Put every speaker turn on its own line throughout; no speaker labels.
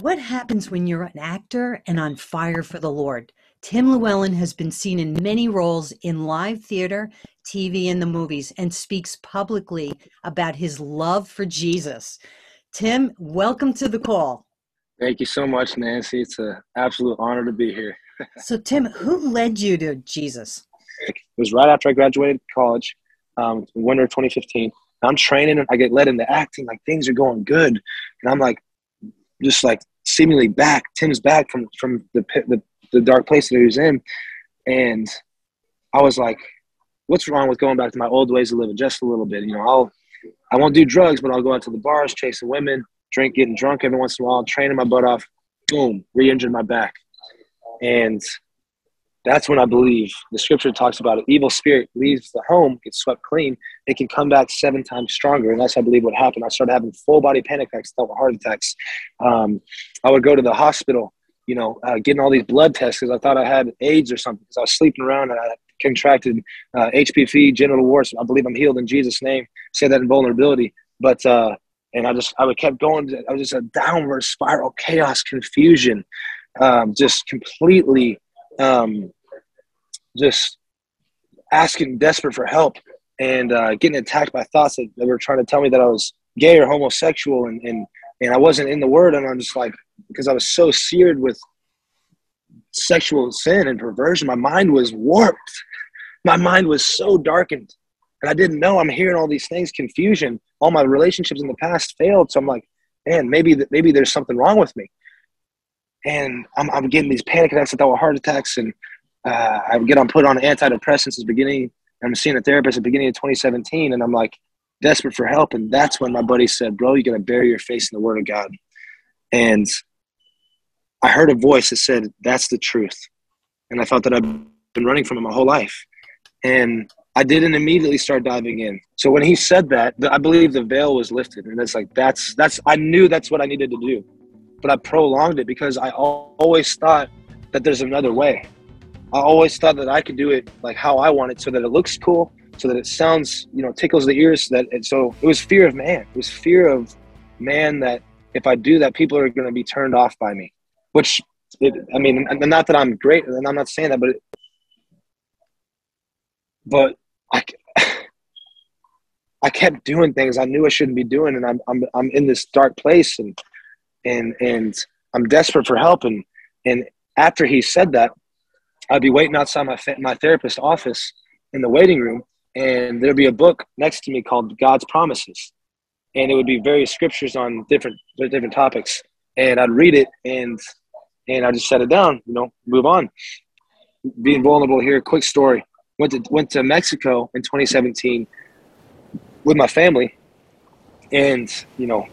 What happens when you're an actor and on fire for the Lord? Tim Llewellyn has been seen in many roles in live theater, TV, and the movies, and speaks publicly about his love for Jesus. Tim, welcome to the call.
Thank you so much, Nancy. It's an absolute honor to be here.
so, Tim, who led you to Jesus?
It was right after I graduated college, um, winter of 2015. I'm training and I get led into acting, like things are going good. And I'm like, just like seemingly back. Tim's back from from the the, the dark place that he was in, and I was like, "What's wrong with going back to my old ways of living just a little bit? You know, I'll I won't do drugs, but I'll go out to the bars, chasing women, drink, getting drunk every once in a while, training my butt off. Boom, re-injured my back, and that's when I believe the scripture talks about an evil spirit leaves the home, gets swept clean, it can come back seven times stronger. And that's, I believe, what happened. I started having full body panic attacks, felt heart attacks. Um, I would go to the hospital, you know, uh, getting all these blood tests because I thought I had AIDS or something because I was sleeping around and I contracted uh, HPV, genital warts. I believe I'm healed in Jesus' name. Say that in vulnerability. But, uh, and I just, I would kept going. I was just a downward spiral, chaos, confusion, um, just completely um, just asking desperate for help and uh, getting attacked by thoughts that, that, were trying to tell me that I was gay or homosexual and, and, and I wasn't in the word. And I'm just like, because I was so seared with sexual sin and perversion, my mind was warped. My mind was so darkened. And I didn't know I'm hearing all these things, confusion. All my relationships in the past failed. So I'm like, man, maybe, maybe there's something wrong with me. And I'm, I'm getting these panic attacks, I thought were heart attacks. And uh, I get on put on antidepressants at the beginning. I'm seeing a therapist at the beginning of 2017, and I'm like desperate for help. And that's when my buddy said, "Bro, you got to bury your face in the Word of God." And I heard a voice that said, "That's the truth," and I thought that I've been running from it my whole life. And I didn't immediately start diving in. So when he said that, I believe the veil was lifted, and it's like that's that's I knew that's what I needed to do, but I prolonged it because I always thought that there's another way. I always thought that I could do it like how I want it, so that it looks cool, so that it sounds, you know, tickles the ears. So that it, so it was fear of man. It was fear of man that if I do that, people are going to be turned off by me. Which, it, I mean, not that I'm great, and I'm not saying that, but it, but I, I kept doing things I knew I shouldn't be doing, and I'm I'm I'm in this dark place, and and and I'm desperate for help, and and after he said that, I'd be waiting outside my my therapist's office in the waiting room, and there'd be a book next to me called God's Promises, and it would be various scriptures on different different topics, and I'd read it and and I just set it down, you know, move on. Being vulnerable here, quick story. Went to went to Mexico in 2017 with my family, and you know,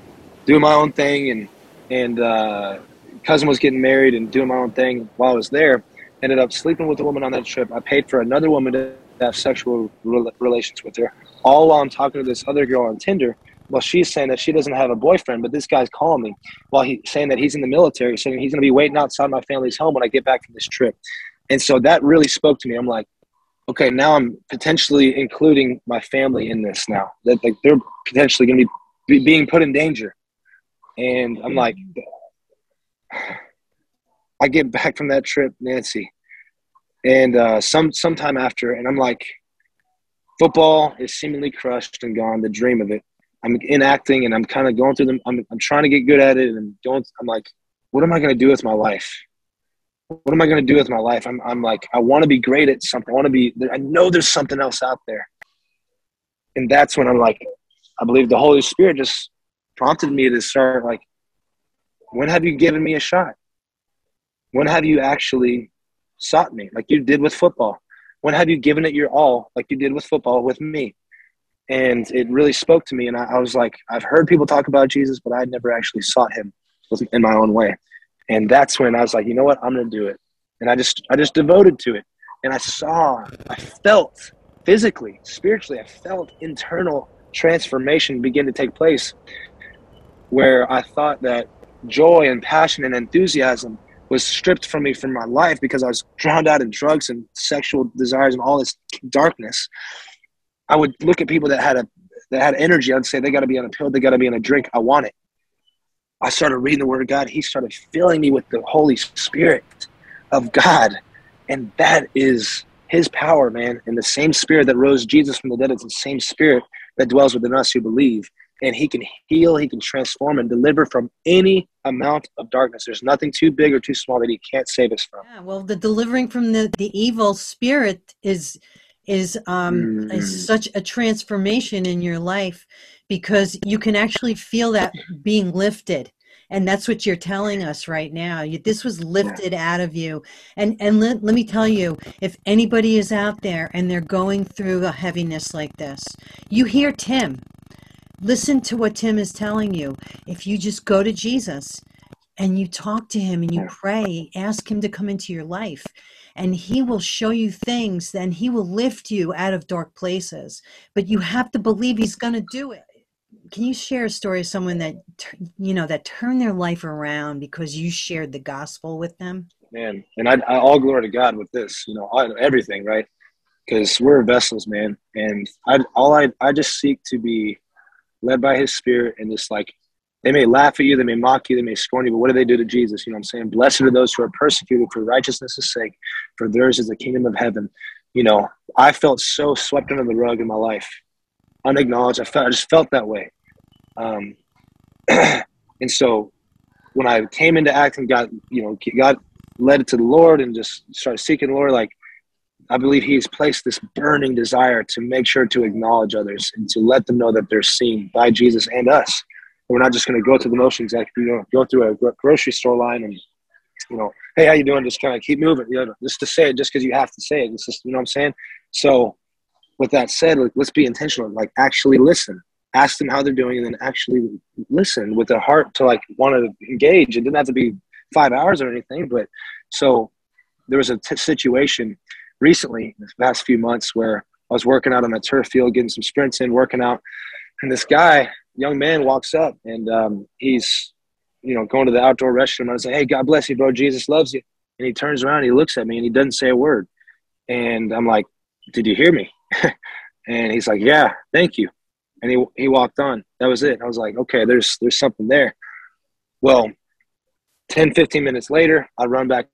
doing my own thing, and and uh, cousin was getting married and doing my own thing while I was there ended up sleeping with a woman on that trip. I paid for another woman to have sexual relations with her, all while I'm talking to this other girl on Tinder. Well, she's saying that she doesn't have a boyfriend, but this guy's calling me while he's saying that he's in the military, saying he's going to be waiting outside my family's home when I get back from this trip. And so that really spoke to me. I'm like, okay, now I'm potentially including my family in this now. That like they're potentially going to be being put in danger. And I'm like, I get back from that trip, Nancy, and uh, some sometime after, and I'm like, football is seemingly crushed and gone. The dream of it. I'm in acting, and I'm kind of going through them. I'm I'm trying to get good at it, and going. I'm like, what am I going to do with my life? What am I going to do with my life? I'm I'm like, I want to be great at something. I want to be. I know there's something else out there, and that's when I'm like, I believe the Holy Spirit just prompted me to start like, when have you given me a shot? When have you actually sought me like you did with football? When have you given it your all like you did with football with me? And it really spoke to me. And I, I was like, I've heard people talk about Jesus, but I'd never actually sought him in my own way. And that's when I was like, you know what? I'm going to do it. And I just, I just devoted to it. And I saw, I felt physically, spiritually, I felt internal transformation begin to take place where I thought that joy and passion and enthusiasm was stripped from me from my life because I was drowned out in drugs and sexual desires and all this darkness. I would look at people that had a that had energy. I'd say they got to be on a pill, they got to be on a drink. I want it. I started reading the Word of God. He started filling me with the Holy Spirit of God. And that is His power, man. And the same Spirit that rose Jesus from the dead is the same Spirit that dwells within us who believe. And He can heal, He can transform, and deliver from any amount of darkness. There's nothing too big or too small that He can't save us from.
Yeah, well, the delivering from the, the evil spirit is is um mm. is such a transformation in your life because you can actually feel that being lifted and that's what you're telling us right now you, this was lifted yeah. out of you and and let, let me tell you if anybody is out there and they're going through a heaviness like this you hear tim listen to what tim is telling you. If you just go to jesus and you talk to him and you pray ask him to come into your life and he will show you things and he will lift you out of dark places. But you have to believe he's going to do it. Can you share a story of someone that you know that turned their life around because you shared the gospel with them?
Man and i, I all glory to god with this you know everything right? Because we're vessels man and i all i i just seek to be led by his spirit and just like they may laugh at you, they may mock you, they may scorn you, but what do they do to Jesus? You know what I'm saying? Blessed are those who are persecuted for righteousness' sake, for theirs is the kingdom of heaven. You know, I felt so swept under the rug in my life, unacknowledged. I felt I just felt that way. Um, and so when I came into acting, got you know, got led to the Lord and just started seeking the Lord, like I believe He's placed this burning desire to make sure to acknowledge others and to let them know that they're seen by Jesus and us we're not just going to go through the motions, like you know, go through a grocery store line and you know, hey, how you doing? Just kind of keep moving, you know, just to say it, just because you have to say it. It's just, you know what I'm saying? So, with that said, like, let's be intentional. Like, actually listen. Ask them how they're doing, and then actually listen with a heart to like want to engage. It didn't have to be five hours or anything, but so there was a t- situation recently, the past few months, where I was working out on a turf field, getting some sprints in, working out, and this guy young man walks up and um, he's, you know, going to the outdoor restroom. I say, "Hey, God bless you, bro. Jesus loves you." And he turns around, he looks at me, and he doesn't say a word. And I'm like, "Did you hear me?" and he's like, "Yeah, thank you." And he he walked on. That was it. I was like, "Okay, there's there's something there." Well, 10, 15 minutes later, I run back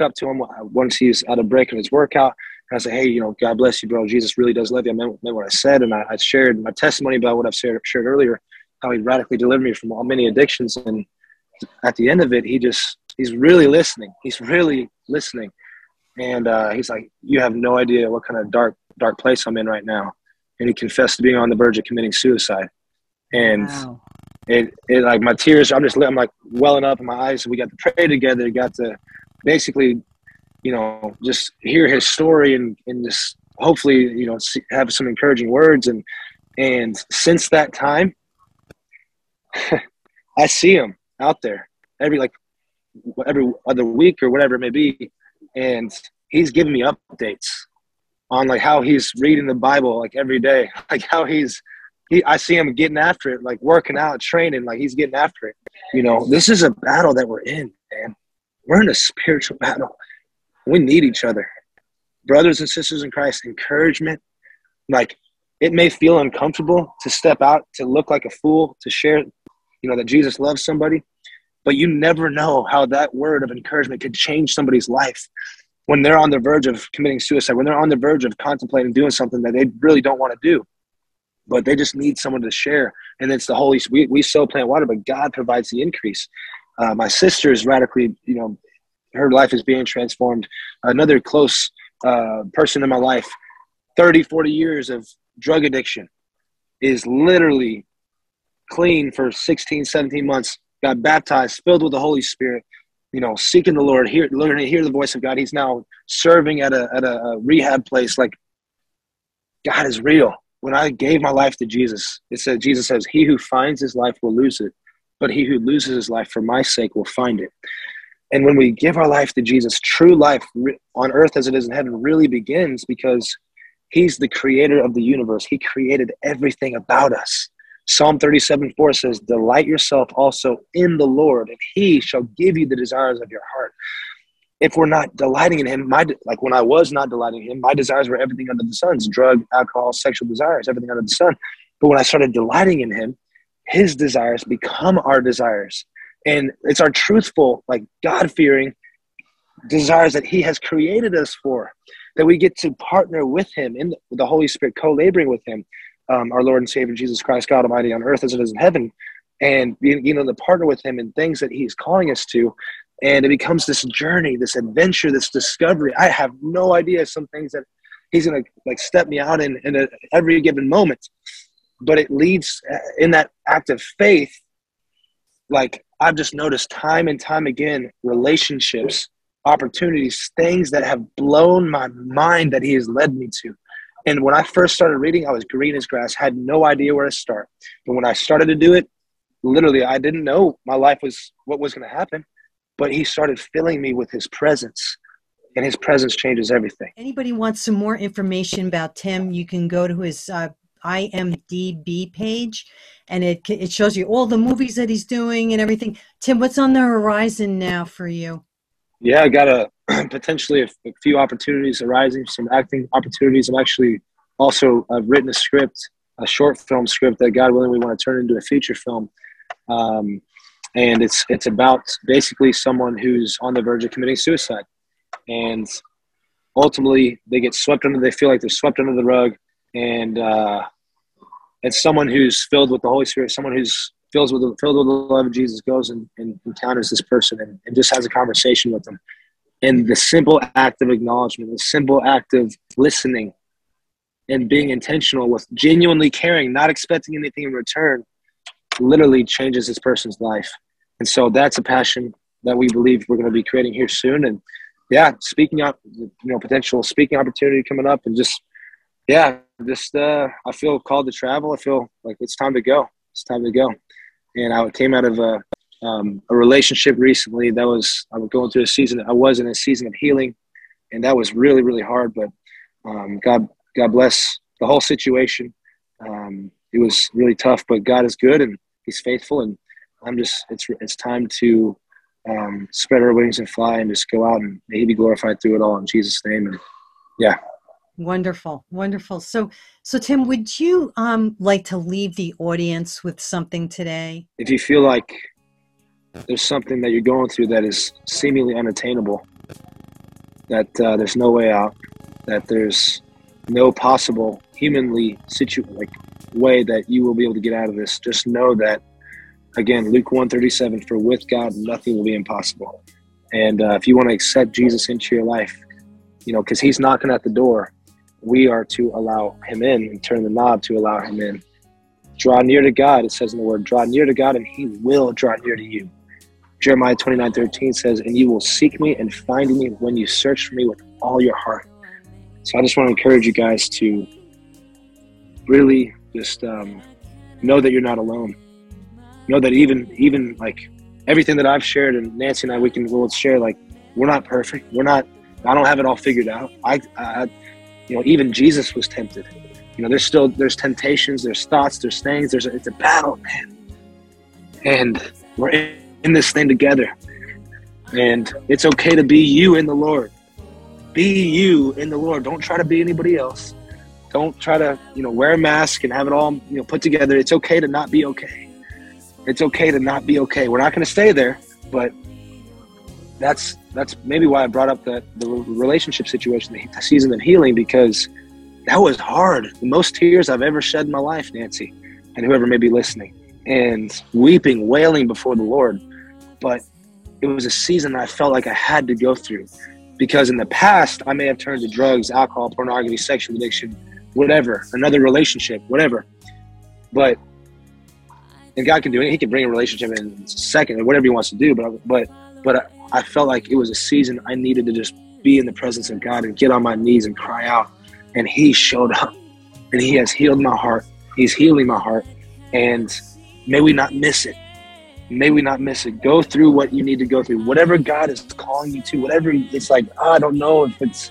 up to him once he's at a break in his workout. And I say, hey, you know, God bless you, bro. Jesus really does love you. I meant, meant what I said. And I, I, shared my testimony about what I've shared, shared earlier, how he radically delivered me from all many addictions. And at the end of it, he just, he's really listening. He's really listening. And uh, he's like, you have no idea what kind of dark, dark place I'm in right now. And he confessed to being on the verge of committing suicide. And wow. it, it like my tears, I'm just, I'm like welling up in my eyes. We got to pray together, got to basically you know, just hear his story and, and just hopefully, you know, have some encouraging words. And, and since that time, I see him out there every, like every other week or whatever it may be. And he's giving me updates on like how he's reading the Bible like every day, like how he's, he, I see him getting after it, like working out, training, like he's getting after it. You know, this is a battle that we're in. We're in a spiritual battle we need each other. Brothers and sisters in Christ, encouragement. Like it may feel uncomfortable to step out, to look like a fool, to share, you know, that Jesus loves somebody, but you never know how that word of encouragement could change somebody's life when they're on the verge of committing suicide, when they're on the verge of contemplating doing something that they really don't want to do, but they just need someone to share. And it's the Holy we, we sow plant water, but God provides the increase. Uh, my sister is radically, you know, her life is being transformed. Another close uh, person in my life, 30, 40 years of drug addiction, is literally clean for 16, 17 months, got baptized, filled with the Holy Spirit, you know, seeking the Lord, hear, learning to hear the voice of God. He's now serving at a, at a rehab place. Like, God is real. When I gave my life to Jesus, it said, Jesus says, He who finds his life will lose it, but he who loses his life for my sake will find it. And when we give our life to Jesus, true life on earth as it is in heaven really begins because he's the creator of the universe. He created everything about us. Psalm 37 4 says, Delight yourself also in the Lord, and he shall give you the desires of your heart. If we're not delighting in him, my like when I was not delighting in him, my desires were everything under the sun drug, alcohol, sexual desires, everything under the sun. But when I started delighting in him, his desires become our desires And it's our truthful, like God fearing desires that He has created us for, that we get to partner with Him in the, Holy Spirit, co laboring with Him, um, our Lord and Savior Jesus Christ, God Almighty on earth as it is in heaven, and you know, to partner with Him in things that He's calling us to. And it becomes this journey, this adventure, this discovery. I have no idea some things that He's to like step me out in, in a, every given moment. But it leads uh, in that act of faith, like I've just noticed time and time again, relationships opportunities, things that have blown my mind that he has led me to. And when I first started reading, I was green as grass, had no idea where to start. But when I started to do it, literally, I didn't know my life was what was going to happen. But he started filling me with his presence, and his presence changes everything.
Anybody wants some more information about Tim, you can go to his uh, IMDb page, and it it shows you all the movies that he's doing and everything. Tim, what's on the horizon now for you?
Yeah, I got a potentially a, a, few opportunities arising, some acting opportunities. I'm actually also I've written a script, a short film script that God willing we want to turn into a feature film. Um, and it's it's about basically someone who's on the verge of committing suicide, and ultimately they get swept under. They feel like they're swept under the rug, and uh, it's someone who's filled with the Holy Spirit, someone who's fills with the, filled with the love of Jesus goes and, and encounters this person and, and just has a conversation with them. And the simple act of acknowledgement, the simple act of listening and being intentional with genuinely caring, not expecting anything in return, literally changes this person's life. And so that's a passion that we believe we're going to be creating here soon. And yeah, speaking up, you know, potential speaking opportunity coming up and just, yeah, just, uh, I feel called to travel. I feel like it's time to go. It's time to go and I came out of a, um, a relationship recently that was I was going through a season. I was in a season of healing, and that was really really hard. But um, God God bless the whole situation. Um, it was really tough, but God is good and He's faithful. And I'm just it's it's time to um, spread our wings and fly and just go out and may He be glorified through it all in Jesus' name. And yeah,
Wonderful, wonderful. So, so Tim, would you um, like to leave the audience with something today?
If you feel like there's something that you're going through that is seemingly unattainable, that uh, there's no way out, that there's no possible humanly situ like way that you will be able to get out of this, just know that again, Luke 137, for with God nothing will be impossible. And uh, if you want to accept Jesus into your life, you know, because he's knocking at the door we are to allow him in and turn the knob to allow him in. Draw near to God, it says in the word, draw near to God and he will draw near to you. Jeremiah 29 13 says, And you will seek me and find me when you search for me with all your heart. So I just want to encourage you guys to really just um, know that you're not alone. Know that even even like everything that I've shared and Nancy and I we can we'll share like we're not perfect. We're not. I don't have it all figured out. I, I you know, even Jesus was tempted. You know, there's still there's temptations, there's thoughts, there's things. There's a, it's a battle, man. And we're in, in this thing together. And it's okay to be you in the Lord. Be you in the Lord. Don't try to be anybody else. Don't try to, you know, wear a mask and have it all, you know, put together. It's okay to not be okay. It's okay to not be okay. We're not going to stay there, but that's that's maybe why I brought up the the relationship situation, the season of healing, because that was hard. The most tears I've ever shed in my life, Nancy, and whoever may be listening, and weeping, wailing before the Lord. But it was a season I felt like I had to go through, because in the past I may have turned to drugs, alcohol, pornography, sexual addiction, whatever, another relationship, whatever. But and God can do it. He can bring a relationship in a second, or whatever He wants to do. But but but I felt like it was a season I needed to just be in the presence of God and get on my knees and cry out. And He showed up and He has healed my heart. He's healing my heart. And may we not miss it. May we not miss it. Go through what you need to go through. Whatever God is calling you to, whatever it's like, oh, I don't know if it's,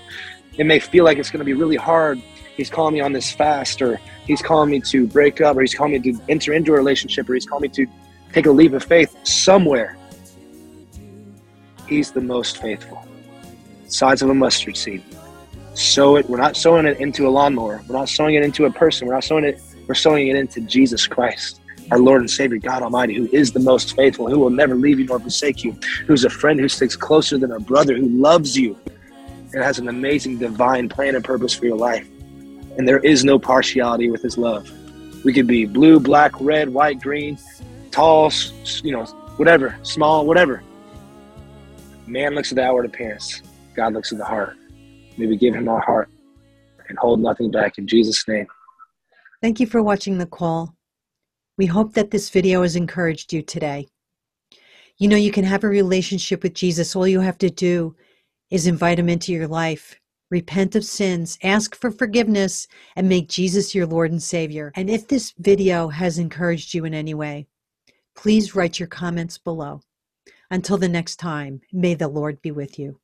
it may feel like it's going to be really hard. He's calling me on this fast, or He's calling me to break up, or He's calling me to enter into a relationship, or He's calling me to take a leap of faith somewhere He's the most faithful. Size of a mustard seed. Sow it. We're not sowing it into a lawnmower. We're not sowing it into a person. We're not sowing it. We're sowing it into Jesus Christ. our Lord and Savior, God Almighty, who is the most faithful, who will never leave you nor forsake you, who's a friend who sticks closer than a brother, who loves you and has an amazing divine plan and purpose for your life. And there is no partiality with his love. We could be blue, black, red, white, green, tall, you know, whatever, small, whatever. Man looks at the outward appearance, God looks at the heart. May we give him our heart and hold nothing back in Jesus' name.
Thank you for watching the call. We hope that this video has encouraged you today. You know, you can have a relationship with Jesus. All you have to do is invite him into your life. Repent of sins, ask for forgiveness, and make Jesus your Lord and Savior. And if this video has encouraged you in any way, please write your comments below. Until the next time, may the Lord be with you.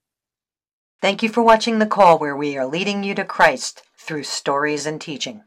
Thank you for watching The Call, where we are leading you to Christ through stories and teaching.